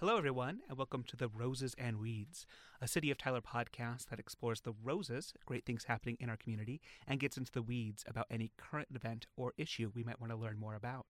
Hello, everyone, and welcome to the Roses and Weeds, a City of Tyler podcast that explores the roses, great things happening in our community, and gets into the weeds about any current event or issue we might want to learn more about.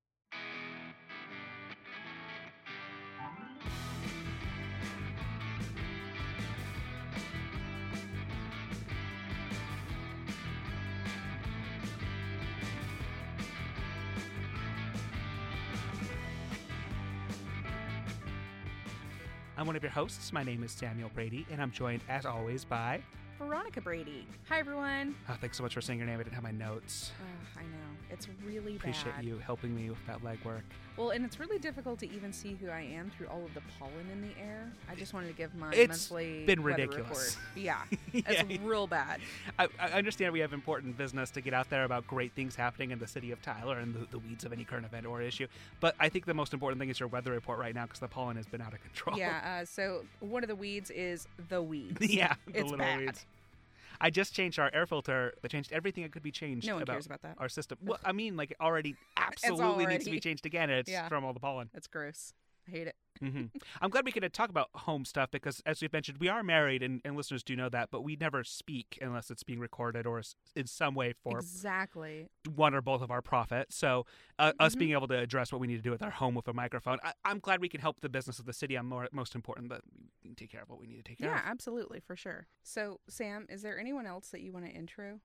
I'm one of your hosts. My name is Samuel Brady, and I'm joined, as always, by. Veronica Brady. Hi, everyone. Oh, thanks so much for saying your name. I didn't have my notes. I know. It's really Appreciate bad. you helping me with that legwork. Well, and it's really difficult to even see who I am through all of the pollen in the air. I just wanted to give my It's monthly been weather ridiculous. report. Yeah, it's real bad. I, I understand we have important business to get out there about great things happening in the city of Tyler and the, the weeds of any current event or issue. But I think the most important thing is your weather report right now because the pollen has been out of control. Yeah. Uh, so one of the weeds is the weeds. yeah, the It's little bad. weeds. I just changed our air filter. I changed everything that could be changed No one about, cares about that. our system. Well, I mean, like, it already absolutely needs to be changed again. and It's Yeah. from all the pollen. It's gross. I hate it. Hmm I'm glad we could talk about home stuff because, as we've mentioned, we are married, and, and listeners do know that, but we never speak unless it's being recorded or in some way for Exactly. one or both of our profit. So, uh, us Mhm. being able to address what we need to do with our home with a microphone, I, I'm glad we can help the business of the city. I'm more, most important that we can take care of what we need to take care Yeah, of. Yeah, absolutely, for sure. So, Sam, is there anyone else that you want to intro?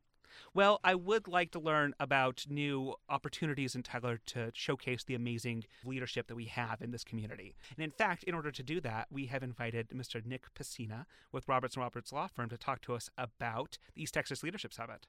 Well, I would like to learn about new opportunities in Tyler to showcase the amazing leadership that we have in this community. And in fact, in order to do that, we have invited Mr. Nick Pesina with Roberts and Roberts Law Firm to talk to us about the East Texas Leadership Summit.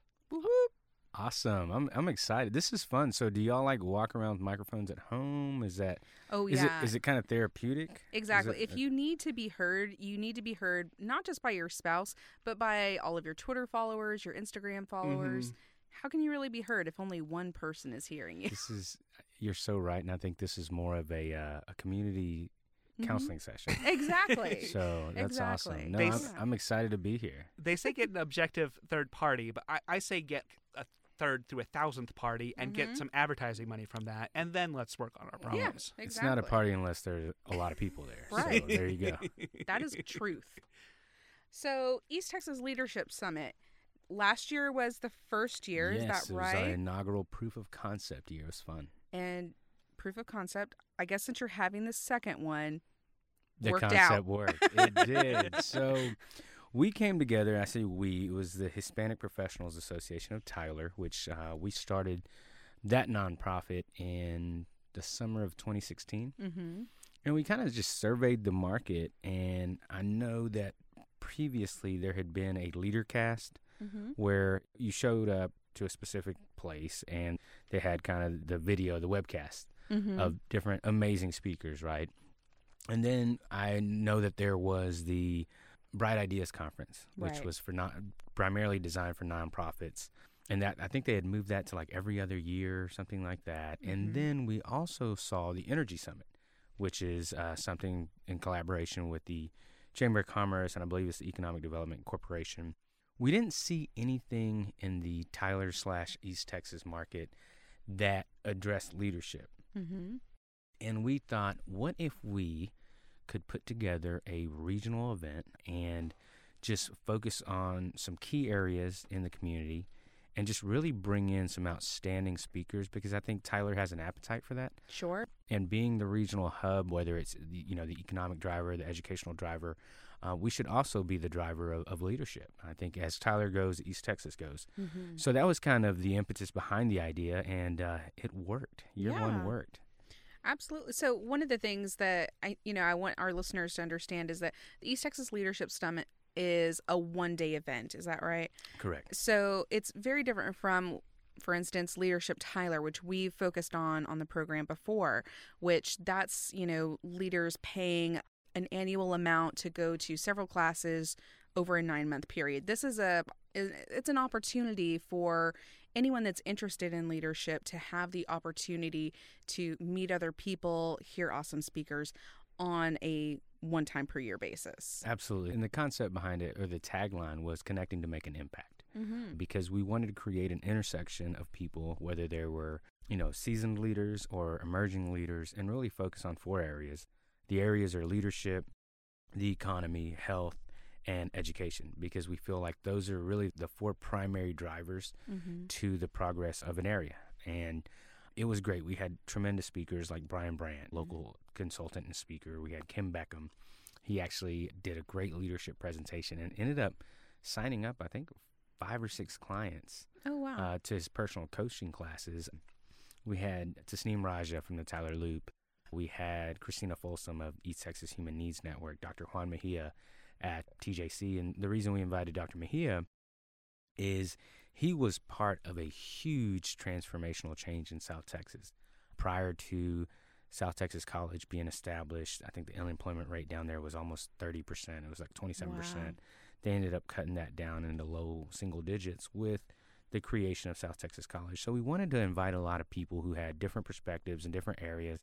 Awesome. I'm I'm excited. This is fun. So do y'all like walk around with microphones at home? Is that Oh is yeah. it is it kind of therapeutic? Exactly. it- if you need to be heard, you need to be heard not just by your spouse, but by all of your Twitter followers, your Instagram followers. Mm-hmm. How can you really be heard if only one person is hearing you? this is you're so right and I think this is more of a uh, a community Mhm. counseling session. Exactly. So that's Exactly. awesome. No, They I'm, s- I'm excited to be here. They say get an objective third party, but I, I say get a third through a thousandth party and Mhm. get some advertising money from that, and then let's work on our yeah, problems. exactly. It's not a party unless there's a lot of people there. Right. So there you go. That is truth. So, East Texas Leadership Summit. Last year was the first year, yes, is that it was our right? inaugural proof of concept year. It was fun. And proof of concept. I guess since you're having the second one, The worked concept out. worked. It did. so we came together. I say we. It was the Hispanic Professionals Association of Tyler, which uh, we started that nonprofit in the summer of 2016, mm-hmm. and we kind of just surveyed the market. And I know that previously there had been a leader cast Mm-hmm. where you showed up to a specific place and they had kind of the video, the webcast Mm-hmm. of different amazing speakers, right? And then I know that there was the Bright Ideas Conference, which Right. was for non, primarily designed for nonprofits. And that I think they had moved that to like every other year or something like that. Mhm. And then we also saw the Energy Summit, which is uh, something in collaboration with the Chamber of Commerce and I believe it's the Economic Development Corporation. We didn't see anything in the Tyler slash East Texas market that addressed leadership. Mm-hmm. And we thought, what if we could put together a regional event and just focus on some key areas in the community and just really bring in some outstanding speakers because I think Tyler has an appetite for that. Sure. And being the regional hub, whether it's the, you know the economic driver, the educational driver, uh, we should also be the driver of, of leadership. I think as Tyler goes, East Texas goes. Mm-hmm. So that was kind of the impetus behind the idea, and uh, it worked. Year Yeah. one worked. Absolutely. So one of the things that I, you know, I want our listeners to understand is that the East Texas Leadership Summit is a one-day event. Is that right? Correct. So it's very different from, for instance, Leadership Tyler, which we've focused on on the program before, which that's, you know, leaders paying an annual amount to go to several classes over a nine month period. This is a, it's an opportunity for anyone that's interested in leadership to have the opportunity to meet other people, hear awesome speakers on a one time per year basis. Absolutely. And the concept behind it, or the tagline, was connecting to make an impact. Mm-hmm. because we wanted to create an intersection of people, whether there were, you know, seasoned leaders or emerging leaders, and really focus on four areas The areas are leadership, the economy, health, and education, because we feel like those are really the four primary drivers Mm-hmm. to the progress of an area. And it was great. We had tremendous speakers like Brian Brandt, local consultant and speaker. We had Kim Beckham. He actually did a great leadership presentation and ended up signing up, I think, five or six clients Oh wow. uh, to his personal coaching classes. We had Tasneem Raja from the Tyler Loop. We had Christina Folsom of East Texas Human Needs Network, Dr. Juan Mejia at TJC. And the reason we invited Dr. Mejia is he was part of a huge transformational change in South Texas. Prior to South Texas College being established, I think the unemployment rate down there was almost 30%. It was like 27%. Wow. They ended up cutting that down into low single digits with the creation of South Texas College. So we wanted to invite a lot of people who had different perspectives in different areas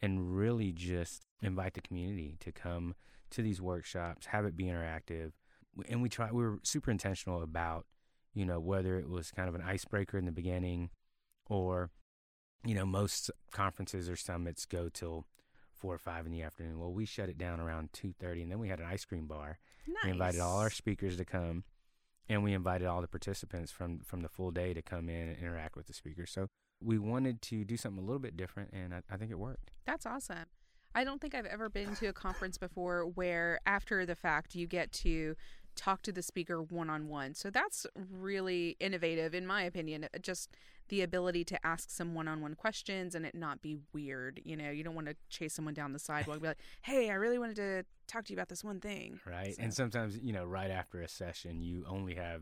and really just invite the community to come to these workshops, have it be interactive. And we try we were super intentional about, you know, whether it was kind of an icebreaker in the beginning or you know, most conferences or summits go till four or five in the afternoon. Well, we shut it down around two thirty, and then we had an ice cream bar. nice. We invited all our speakers to come, and we invited all the participants from from the full day to come in and interact with the speakers. So we wanted to do something a little bit different, and I, I think it worked. That's awesome. I don't think I've ever been to a conference before where after the fact you get to talk to the speaker one on one. So that's really innovative in my opinion. Uh, Just the ability to ask some one on one questions and it not be weird. You know, you don't want to chase someone down the sidewalk and be like, Hey, I really wanted to talk to you about this one thing. Right, So- and sometimes you know, right after a session, you only have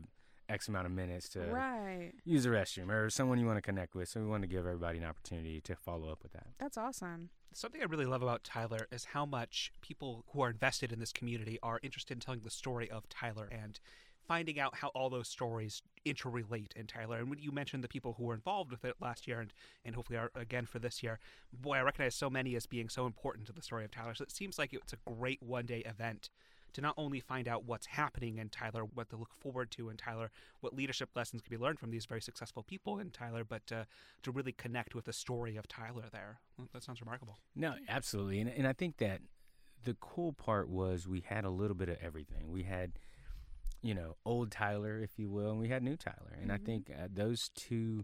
X amount of minutes to Right. use the restroom or someone you want to connect with. So we want to give everybody an opportunity to follow up with that. That's awesome. Something I really love about Tyler is how much people who are invested in this community are interested in telling the story of Tyler and finding out how all those stories interrelate in Tyler. And when you mentioned the people who were involved with it last year and, and hopefully are again for this year, boy, I recognize so many as being so important to the story of Tyler. So it seems like it's a great one day event to not only find out what's happening in Tyler, what to look forward to in Tyler, what leadership lessons can be learned from these very successful people in Tyler, but uh, to really connect with the story of Tyler there. That sounds remarkable. No, absolutely, and and I think that the cool part was we had a little bit of everything. We had, you know, old Tyler, if you will, and we had new Tyler, and I Mhm. think uh, those two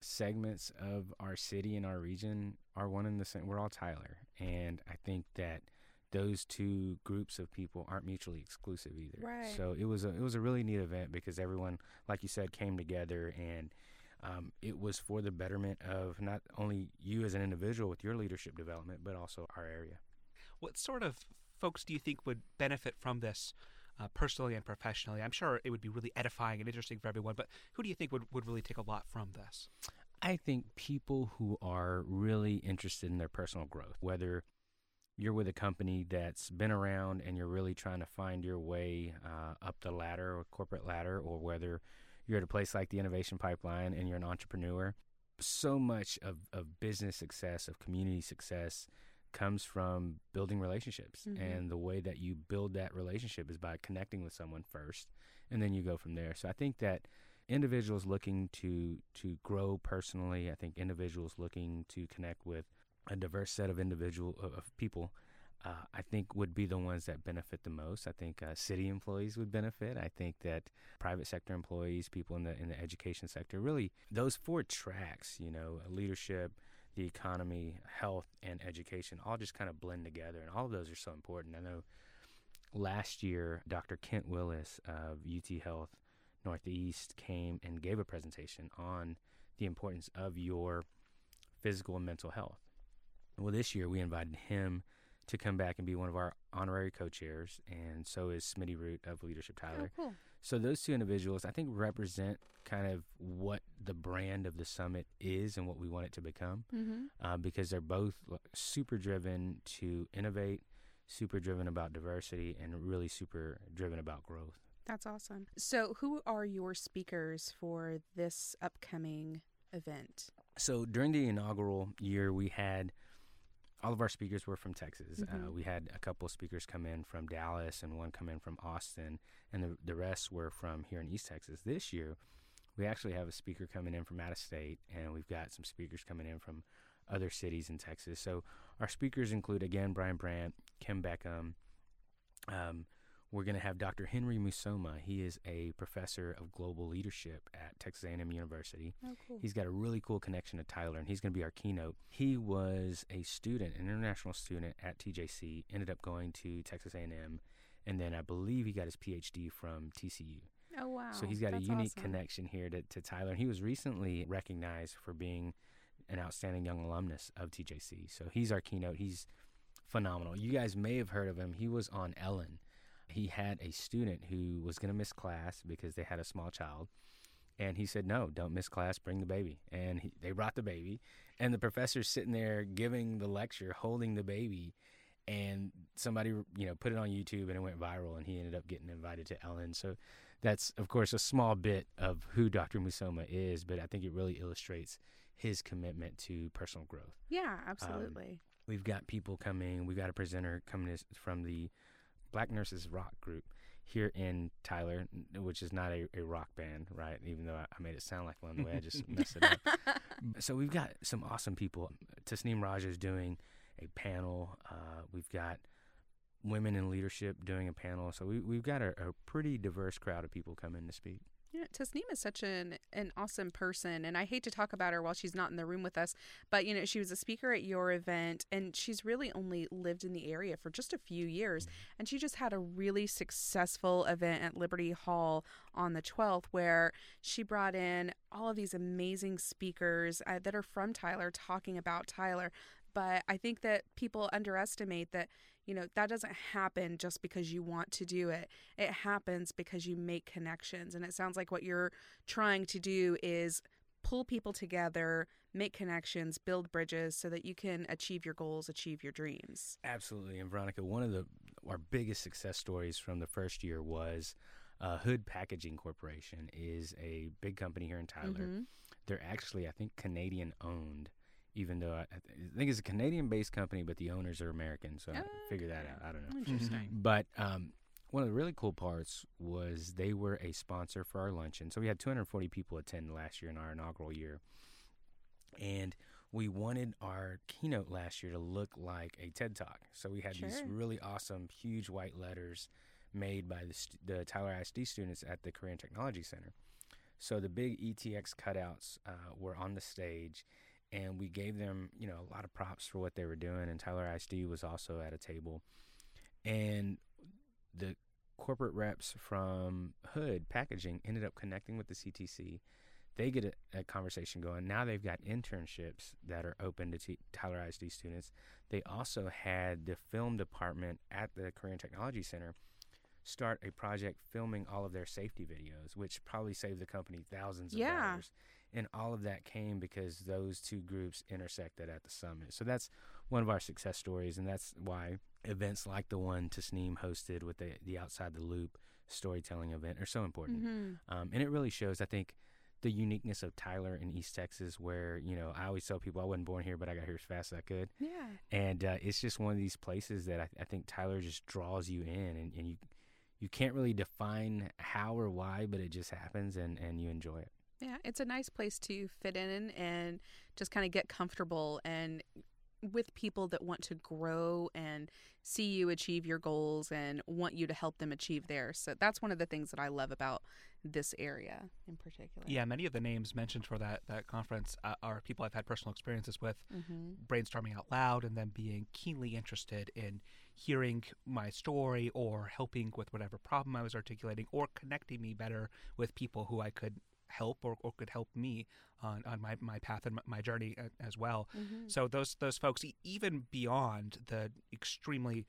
segments of our city and our region are one and the same. We're all Tyler, and I think that those two groups of people aren't mutually exclusive either. Right. So it was a it was a really neat event because everyone, like you said, came together and. Um, it was for the betterment of not only you as an individual with your leadership development, but also our area. What sort of folks do you think would benefit from this uh, personally and professionally? I'm sure it would be really edifying and interesting for everyone, but who do you think would, would really take a lot from this? I think people who are really interested in their personal growth, whether you're with a company that's been around and you're really trying to find your way uh, up the ladder or corporate ladder, or whether you're at a place like the Innovation Pipeline and you're an entrepreneur, so much of, of business success, of community success, comes from building relationships. Mhm. And the way that you build that relationship is by connecting with someone first, and then you go from there. So I think that individuals looking to to grow personally, I think individuals looking to connect with a diverse set of individual of, of people. Uh, I think would be the ones that benefit the most. I think uh, city employees would benefit. I think that private sector employees, people in the in the education sector, really those four tracks, you know, leadership, the economy, health, and education, all just kind of blend together, and all of those are so important. I know last year, Dr. Kent Willis of UT Health Northeast came and gave a presentation on the importance of your physical and mental health. Well, this year we invited him to come back and be one of our honorary co-chairs, and so is Smittee Root of Leadership Tyler. Oh, cool. So those two individuals, I think, represent kind of what the brand of the summit is and what we want it to become, Mm-hmm. uh, because they're both super driven to innovate, super driven about diversity, and really super driven about growth. That's awesome. So, who are your speakers for this upcoming event? So during the inaugural year, we had all of our speakers were from Texas. Uh, Mhm. we had a couple of speakers come in from Dallas and one come in from Austin, and the the rest were from here in East Texas. This year, we actually have a speaker coming in from out of state, and we've got some speakers coming in from other cities in Texas. So our speakers include again Brian Brandt, Kim Beckham. Um, we're going to have Dr. Henry Musoma. He is a professor of global leadership at Texas A&M University. Oh, cool. He's got a really cool connection to Tyler, and he's going to be our keynote. He was a student, an international student at TJC. Ended up going to Texas A&M, and then I believe he got his PhD from TCU. oh, wow. So he's got That's a unique awesome. connection here to, to Tyler. And he was recently recognized for being an outstanding young alumnus of TJC. So he's our keynote. He's phenomenal. You guys may have heard of him. He was on Ellen. He had a student who was going to miss class because they had a small child. And he said, No, don't miss class, bring the baby. And he, they brought the baby. And the professor's sitting there giving the lecture, holding the baby. And somebody, you know, put it on YouTube and it went viral. And he ended up getting invited to Ellen. So that's, of course, a small bit of who Dr. Musoma is, but I think it really illustrates his commitment to personal growth. Yeah, um, absolutely. We've got people coming. We've got a presenter coming from the Black Nurses Rock group here in Tyler, which is not a, a rock band, right? Even though I, I made it sound like one the way I just messed it up. So we've got some awesome people. Tasneem Raja is doing a panel. Uh, we've got women in leadership doing a panel. So we, we've got a, a pretty diverse crowd of people coming to speak. Yeah, Tasneem is such an an awesome person, and I hate to talk about her while she's not in the room with us. But you know, she was a speaker at your event, and she's really only lived in the area for just a few years. And she just had a really successful event at Liberty Hall on the 12th, where she brought in all of these amazing speakers uh, that are from Tyler talking about Tyler. But I think that people underestimate that you know that doesn't happen just because you want to do it it happens because you make connections and it sounds like what you're trying to do is pull people together make connections build bridges so that you can achieve your goals achieve your dreams Absolutely. And Veronica, one of the our biggest success stories from the first year was uh, Hood Packaging Corporation is a big company here in Tyler. Mhm. They're actually, I think, Canadian owned, even though I, I think it's a Canadian based company, but the owners are American. So I figure that out. I don't know. interesting But um, one of the really cool parts was they were a sponsor for our luncheon. So we had 240 people attend last year in our inaugural year. And we wanted our keynote last year to look like a TED Talk. So we had these really awesome, huge white letters made by the, st- the Tyler ISD students at the Career Technology Center. So the big ETX cutouts uh, were on the stage, and we gave them, you know, a lot of props for what they were doing. And Tyler ISD was also at a table, and the corporate reps from Hood Packaging ended up connecting with the CTC. They get a, a conversation going. Now they've got internships that are open to t- Tyler ISD students. They also had the film department at the Career Technology Center start a project filming all of their safety videos, which probably saved the company thousands of Yeah. dollars. And all of that came because those two groups intersected at the summit. So that's one of our success stories, and that's why events like the one Tasneem hosted with the, the Outside the Loop storytelling event are so important. Mhm. Um, and it really shows, I think, the uniqueness of Tyler in East Texas, where, you know, I always tell people I wasn't born here, but I got here as fast as I could. yeah And uh, it's just one of these places that I, I think Tyler just draws you in, and, and you you can't really define how or why, but it just happens, and, and you enjoy it. Yeah, it's a nice place to fit in and just kind of get comfortable and with people that want to grow and see you achieve your goals and want you to help them achieve theirs. So that's one of the things that I love about this area in particular. Yeah, many of the names mentioned for that that conference uh, are people I've had personal experiences with, hmm brainstorming out loud and then being keenly interested in hearing my story or helping with whatever problem I was articulating or connecting me better with people who I could help or, or could help me on, on my, my path and my- my journey as well. hmm So those those folks, e- even beyond the extremely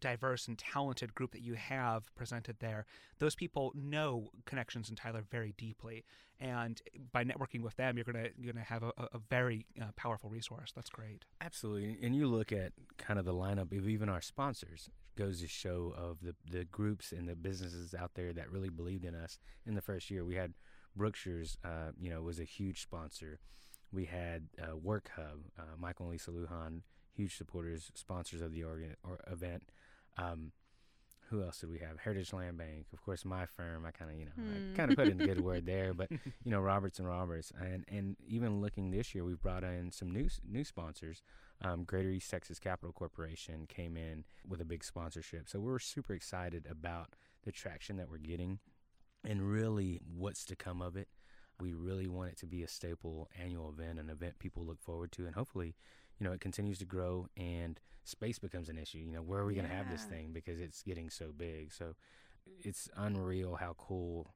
diverse and talented group that you have presented there, those people know connections in Tyler very deeply, and by networking with them, you're gonna you're gonna have a, a a very uh, powerful resource. That's great. Absolutely. And you look at kind of the lineup of even our sponsors, goes to show of the, the groups and the businesses out there that really believed in us in the first year. We had Brookshire's, uh, you know, was a huge sponsor. We had uh, Work Hub, uh, Michael and Lisa Lujan, huge supporters, sponsors of the organ, or event. Um, who else did we have? Heritage Land Bank, of course. My firm, I kind of you know. I kind of put in a good word there, but you know Roberts and Roberts, and and even looking this year, we've brought in some new new sponsors. Um, Greater East Texas Capital Corporation came in with a big sponsorship, so we're super excited about the traction that we're getting, and really what's to come of it. We really want it to be a staple annual event, an event people look forward to, and hopefully, you know, it continues to grow and space becomes an issue. You know, where are we going to have this thing because it's getting so big? So it's unreal how cool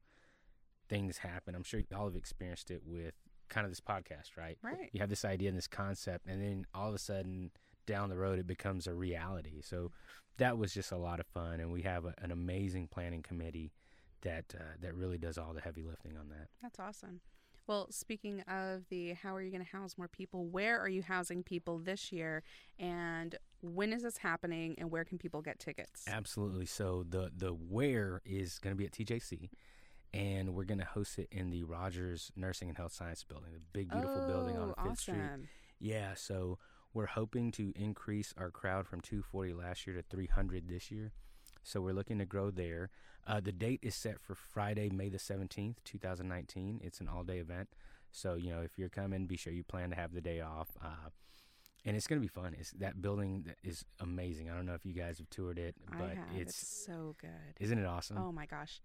things happen. I'm sure y'all have experienced it with kind of this podcast, right? Right. You have this idea and this concept, and then all of a sudden down the road it becomes a reality. So that was just a lot of fun, and we have a, an amazing planning committee that uh, that really does all the heavy lifting on that. That's awesome. Well, speaking of the how are you going to house more people? Where are you housing people this year? And when is this happening? And where can people get tickets? Absolutely. So the the where is going to be at TJC, and we're going to host it in the Rogers Nursing and Health Science Building, the big beautiful building on Oh, Fifth Street. Yeah. So we're hoping to increase our crowd from 240 last year to 300 this year. So we're looking to grow there. Uh, the date is set for Friday, May the 17th, 2019. It's an all day event. So, you know, if you're coming, be sure you plan to have the day off. Uh, and it's going to be fun. It's that building is amazing. I don't know if you guys have toured it, but. It's, it's so good. isn't it awesome? Oh my gosh.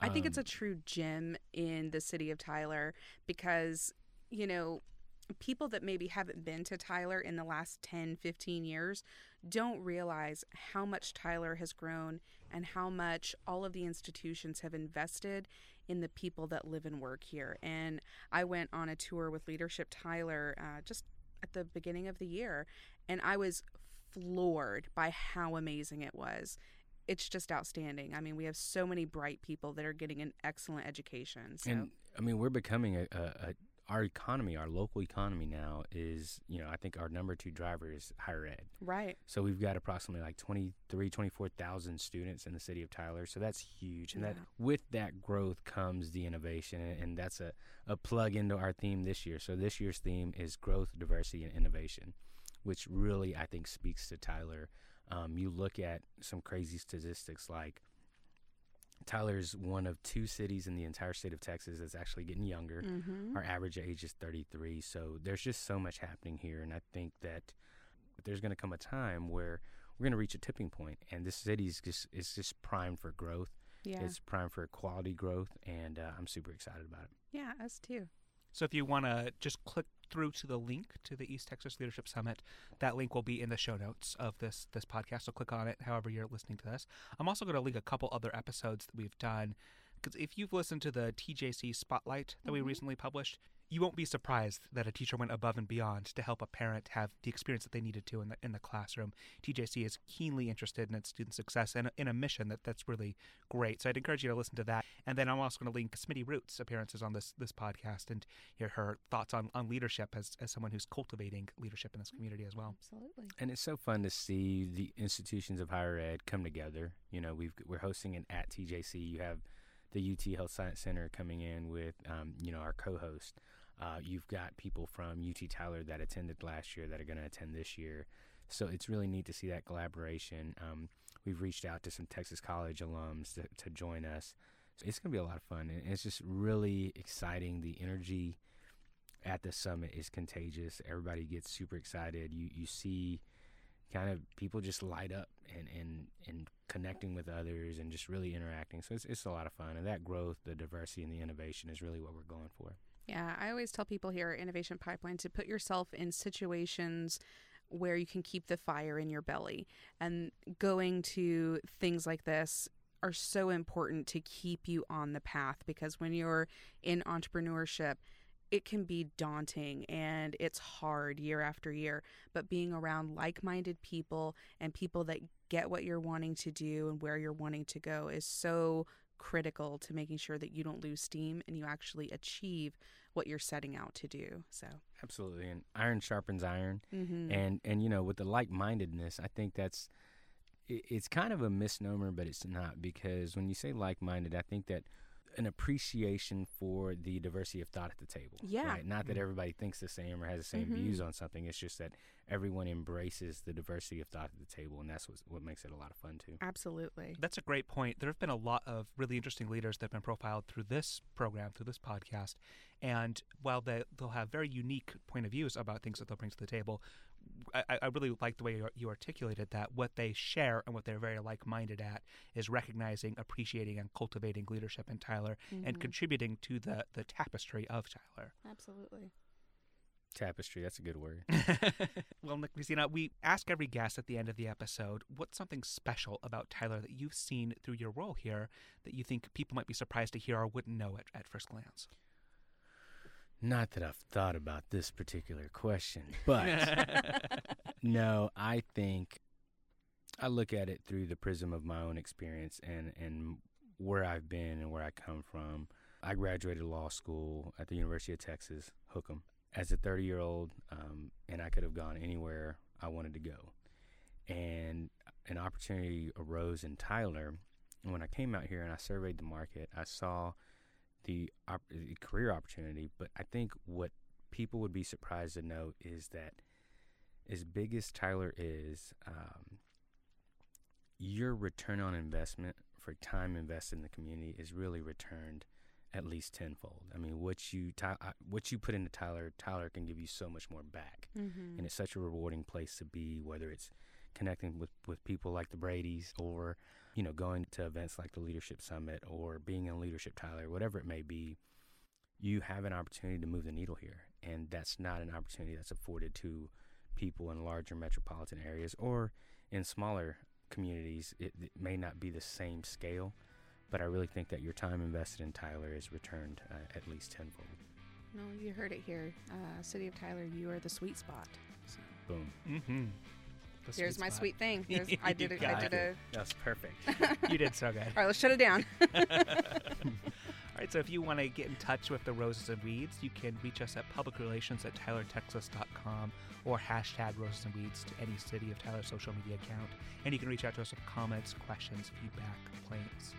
I think it's a Um, true gem in the city of Tyler because, you know, people that maybe haven't been to Tyler in the last 10, 15 years don't realize how much Tyler has grown and how much all of the institutions have invested in the people that live and work here. And I went on a tour with Leadership Tyler uh, just at the beginning of the year, and I was floored by how amazing it was it's just outstanding. I mean, we have so many bright people that are getting an excellent education. So And I mean, we're becoming a, a, a our economy, our local economy now is, you know, I think our number two driver is higher ed. right, So we've got approximately like 23, 24,000 students in the city of Tyler. So that's huge. And that with that growth comes the innovation. And, and that's a, a plug into our theme this year. So this year's theme is growth, diversity, and innovation, which really, I think, speaks to Tyler. Um, you look at some crazy statistics like Tyler's one of two cities in the entire state of Texas that's actually getting younger. mm-hmm. Our average age is 33. So there's just so much happening here. And I think that there's going to come a time where we're going to reach a tipping point, and this city's just is just primed for growth. yeah, It's primed for quality growth, and uh, I'm super excited about it. yeah, us too. So if you want to just click through to the link to the East Texas Leadership Summit, that link will be in the show notes of this this podcast. So click on it however you're listening to this. I'm also going to link a couple other episodes that we've done because if you've listened to the TJC Spotlight that we Mhm. recently published, you won't be surprised that a teacher went above and beyond to help a parent have the experience that they needed to in the in the classroom. TJC is keenly interested in its student success and in a mission that that's really great. So I'd encourage you to listen to that. And then I'm also going to link Smittee Roots' appearances on this this podcast and hear her thoughts on, on leadership as, as someone who's cultivating leadership in this community as well. Absolutely. And it's so fun to see the institutions of higher ed come together. You know, we've we're hosting it at TJC. You have the UT Health Science Center coming in with, um, you know, our co-host. Uh, you've got people from UT Tyler that attended last year that are going to attend this year. So it's really neat to see that collaboration. Um, we've reached out to some Texas College alums to, to join us. So it's going to be a lot of fun. And it's just really exciting. The energy at the summit is contagious. Everybody gets super excited. You you see kind of people just light up and, and, and connecting with others and just really interacting. So it's, it's a lot of fun. And that growth, the diversity, and the innovation is really what we're going for. Yeah, I always tell people here at Innovation Pipeline to put yourself in situations where you can keep the fire in your belly. And going to things like this are so important to keep you on the path because when you're in entrepreneurship, it can be daunting and it's hard year after year. But being around like minded people and people that get what you're wanting to do and where you're wanting to go is so critical to making sure that you don't lose steam and you actually achieve what you're setting out to do. So, Absolutely. And iron sharpens iron. mm-hmm. And, and, you know, with the like mindedness, I think that's, it, it's kind of a misnomer, but it's not because when you say like minded, I think that an appreciation for the diversity of thought at the table. Yeah. Right? Not that Mhm. everybody thinks the same or has the same Mhm. views on something. It's just that everyone embraces the diversity of thought at the table, and that's what what makes it a lot of fun too. Absolutely. That's a great point. There have been a lot of really interesting leaders that have been profiled through this program, through this podcast. And while they, they'll have very unique point of views about things that they'll bring to the table, I, I really like the way you, you articulated that what they share and what they're very like minded at is recognizing, appreciating, and cultivating leadership in Tyler and Mhm. contributing to the, the tapestry of Tyler. Absolutely. Tapestry, that's a good word. well, Nick Christina, we ask every guest at the end of the episode what's something special about Tyler that you've seen through your role here that you think people might be surprised to hear or wouldn't know at, at first glance. Not that I've thought about this particular question, but no, I think I look at it through the prism of my own experience and, and where I've been and where I come from. I graduated law school at the University of Texas, Hookham, as a 30 year old, um, and I could have gone anywhere I wanted to go. And an opportunity arose in Tyler. And when I came out here and I surveyed the market, I saw the, op- career opportunity. But I think what people would be surprised to know is that as big as Tyler is, um, your return on investment for time invested in the community is really returned at least tenfold. I mean, what you Ty- uh, what you put into Tyler, Tyler can give you so much more back, Mm-hmm. and it's such a rewarding place to be. Whether it's connecting with with people like the Brady's, or you know, going to events like the Leadership Summit, or being in Leadership Tyler, whatever it may be, you have an opportunity to move the needle here, and that's not an opportunity that's afforded to people in larger metropolitan areas or in smaller communities. It, it may not be the same scale, but I really think that your time invested in Tyler is returned uh, at least tenfold. No, you heard it here. Uh, City of Tyler, you are the sweet spot. So Boom. mm-hmm. There's my sweet thing. There's, I did. it. I did it. a. That's perfect. You did so good. All right, let's shut it down. All right, so if you want to get in touch with the Roses and Weeds, you can reach us at publicrelations at tylertexas.com or hashtag Roses and Weeds to any City of Tyler social media account. And you can reach out to us with comments, questions, feedback, complaints,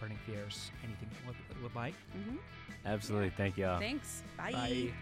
burning fears, anything that would, would like. hmm Absolutely. Thank y'all. Thanks. Bye. Bye.